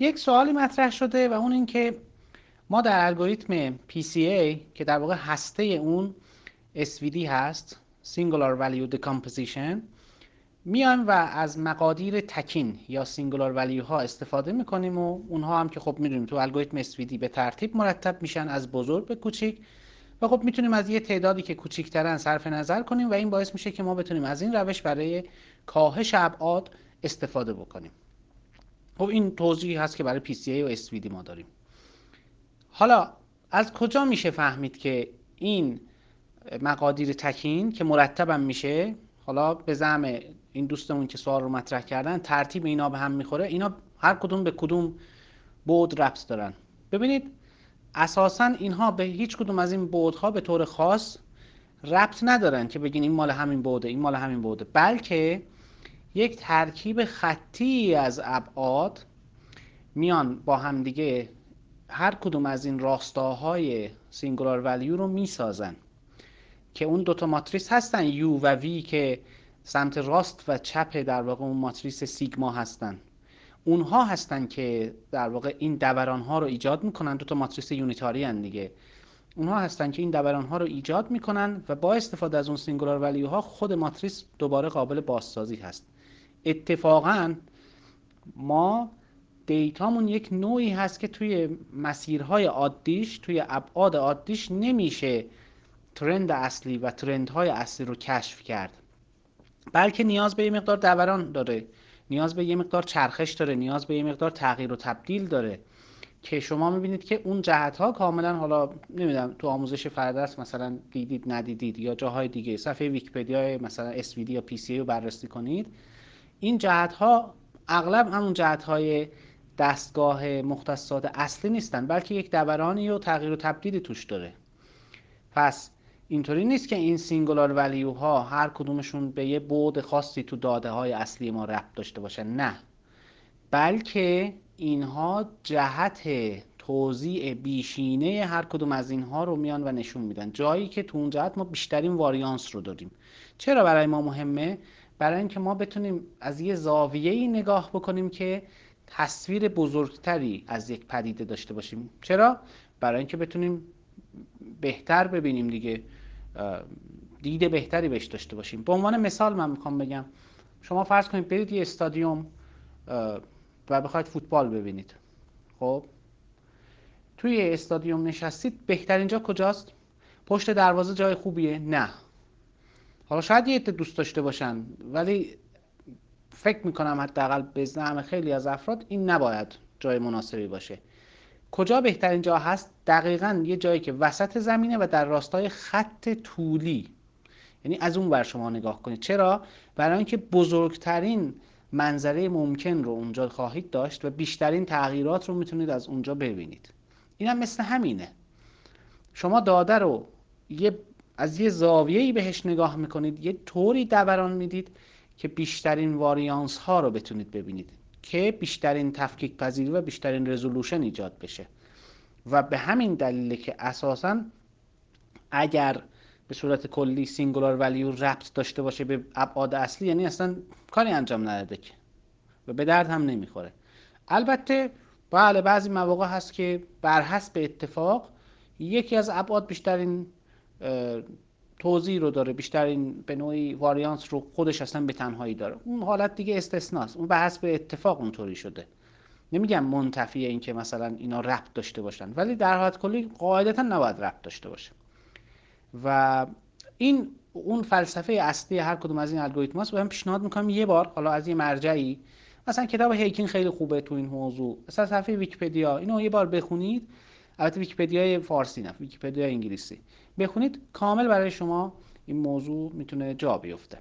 یک سوالی مطرح شده و اون اینکه ما در الگوریتم PCA که در واقع هسته اون SVD هست Singular Value Decomposition میایم و از مقادیر تکین یا سینگولار ولیو ها استفاده می‌کنیم و اونها هم که خب می‌دونیم تو الگوریتم SVD به ترتیب مرتب میشن از بزرگ به کوچیک و خب می‌تونیم از یه تعدادی که کوچیکترن صرف نظر کنیم و این باعث میشه که ما بتونیم از این روش برای کاهش ابعاد استفاده بکنیم. خب این توضیحی هست که برای PCA و SVD ما داریم. حالا از کجا میشه فهمید که این مقادیر تکین که مرتبم میشه؟ حالا به زعم این دوستمون که سوال رو مطرح کردن ترتیب اینا به هم می‌خوره. اینا هر کدوم به کدوم بود ربط دارن. ببینید اساسا اینها به هیچ کدوم از این بودها به طور خاص ربط ندارن که بگین این مال همین بوده این مال همین بوده. بلکه یک ترکیب خطی از ابعاد میان با هم دیگه هر کدوم از این راستاهای singular value رو می‌سازن که اون دوتا ماتریس هستن U و V که سمت راست و چپ در واقع اون ماتریس سیگما هستن. اونها هستن که در واقع این دوران ها رو ایجاد می‌کنن. دو تا ماتریس unitary هن دیگه. اونها هستن که این دوران ها رو ایجاد می‌کنن و با استفاده از اون سینگولار ولیو ها خود ماتریس دوباره قابل بازسازی هست. اتفاقا ما دیتامون یک نوعی هست که توی مسیرهای عادیش توی ابعاد عادیش نمیشه ترند اصلی و ترندهای اصلی رو کشف کرد. بلکه نیاز به یه مقدار دوران داره. نیاز به یه مقدار چرخش داره. نیاز به یه مقدار تغییر و تبدیل داره. که شما می‌بینید که اون جهت ها کاملا حالا نمی‌دونم تو آموزش فرادرس مثلا دیدید ندیدید یا جاهای دیگه صفحه ویکیپدیا مثلا SVD یا PCA رو بررسی کنید. این جهت ها اغلب همون جهت های دستگاه مختصات اصلی نیستن بلکه یک دورانی و تغییر و تبدیلی توش داره. پس اینطوری نیست که این singular value ها هر کدومشون به یه بعد خاصی تو داده های اصلی ما ربط داشته باشن. نه. بلکه اینها جهت توضیع بیشینه هر کدوم از اینها رو میان و نشون میدن. جایی که تو اون جهت ما بیشترین واریانس رو داریم. چرا برای ما مهمه؟ برای اینکه ما بتونیم از یه زاویه‌ای نگاه بکنیم که تصویر بزرگتری از یک پدیده داشته باشیم. چرا؟ برای اینکه بتونیم بهتر ببینیم دیگه دید بهتری بهش داشته باشیم. به عنوان مثال من می‌خوام بگم شما فرض کنید برید یه استادیوم و بخواید فوتبال ببینید. خب؟ توی استادیوم نشستید بهترین جا کجاست؟ پشت دروازه جای خوبیه؟ نه. حالا شاید یه دوست داشته باشن ولی فکر می‌کنم حداقل به زعم خیلی از افراد این نباید جای مناسبی باشه. کجا بهترین جا هست؟ دقیقا یه جایی که وسط زمینه و در راستای خط طولی. یعنی از اون بر شما نگاه کنید. چرا؟ برای اینکه بزرگترین منظره ممکن رو اونجا خواهید داشت و بیشترین تغییرات رو می‌تونید از اونجا ببینید. این هم مثل همینه. شما داده رو یه از یه زاویه‌ای بهش نگاه می‌کنید یه طوری دوران می‌دید که بیشترین واریانس ها رو بتونید ببینید که بیشترین تفکیک پذیری و بیشترین رزولوشن ایجاد بشه. و به همین دلیل که اساسا اگر به صورت کلی سینگولار ولیو ربط داشته باشه به ابعاد اصلی یعنی اصلا کاری انجام نداده که و به درد هم نمی‌خوره. البته بله بعضی مواقع هست که بر حسب اتفاق یکی از ابعاد بیشترین توضیح رو داره. بیشترین به نوعی واریانس رو خودش اصلا به تنهایی داره. اون حالت دیگه استثناست. اون به اتفاق اونطوری شده. نمیگم منتفی این که مثلا اینا ربط داشته باشن ولی در حالت کلی قاعدتا نباید ربط داشته باشه. و این اون فلسفه اصلی هر کدوم از این الگوریتم هست من پیشنهاد می‌کنم یه بار حالا از یه مرجعی مثلا کتاب هیکین خیلی خوبه تو این موضوع. مثلا صفحه ویکیپدیا اینو یه بار بخونید. البته ویکیپدیای فارسی نه ویکیپدیا انگلیسی. بخونید کامل برای شما این موضوع می‌تونه جا بیفته.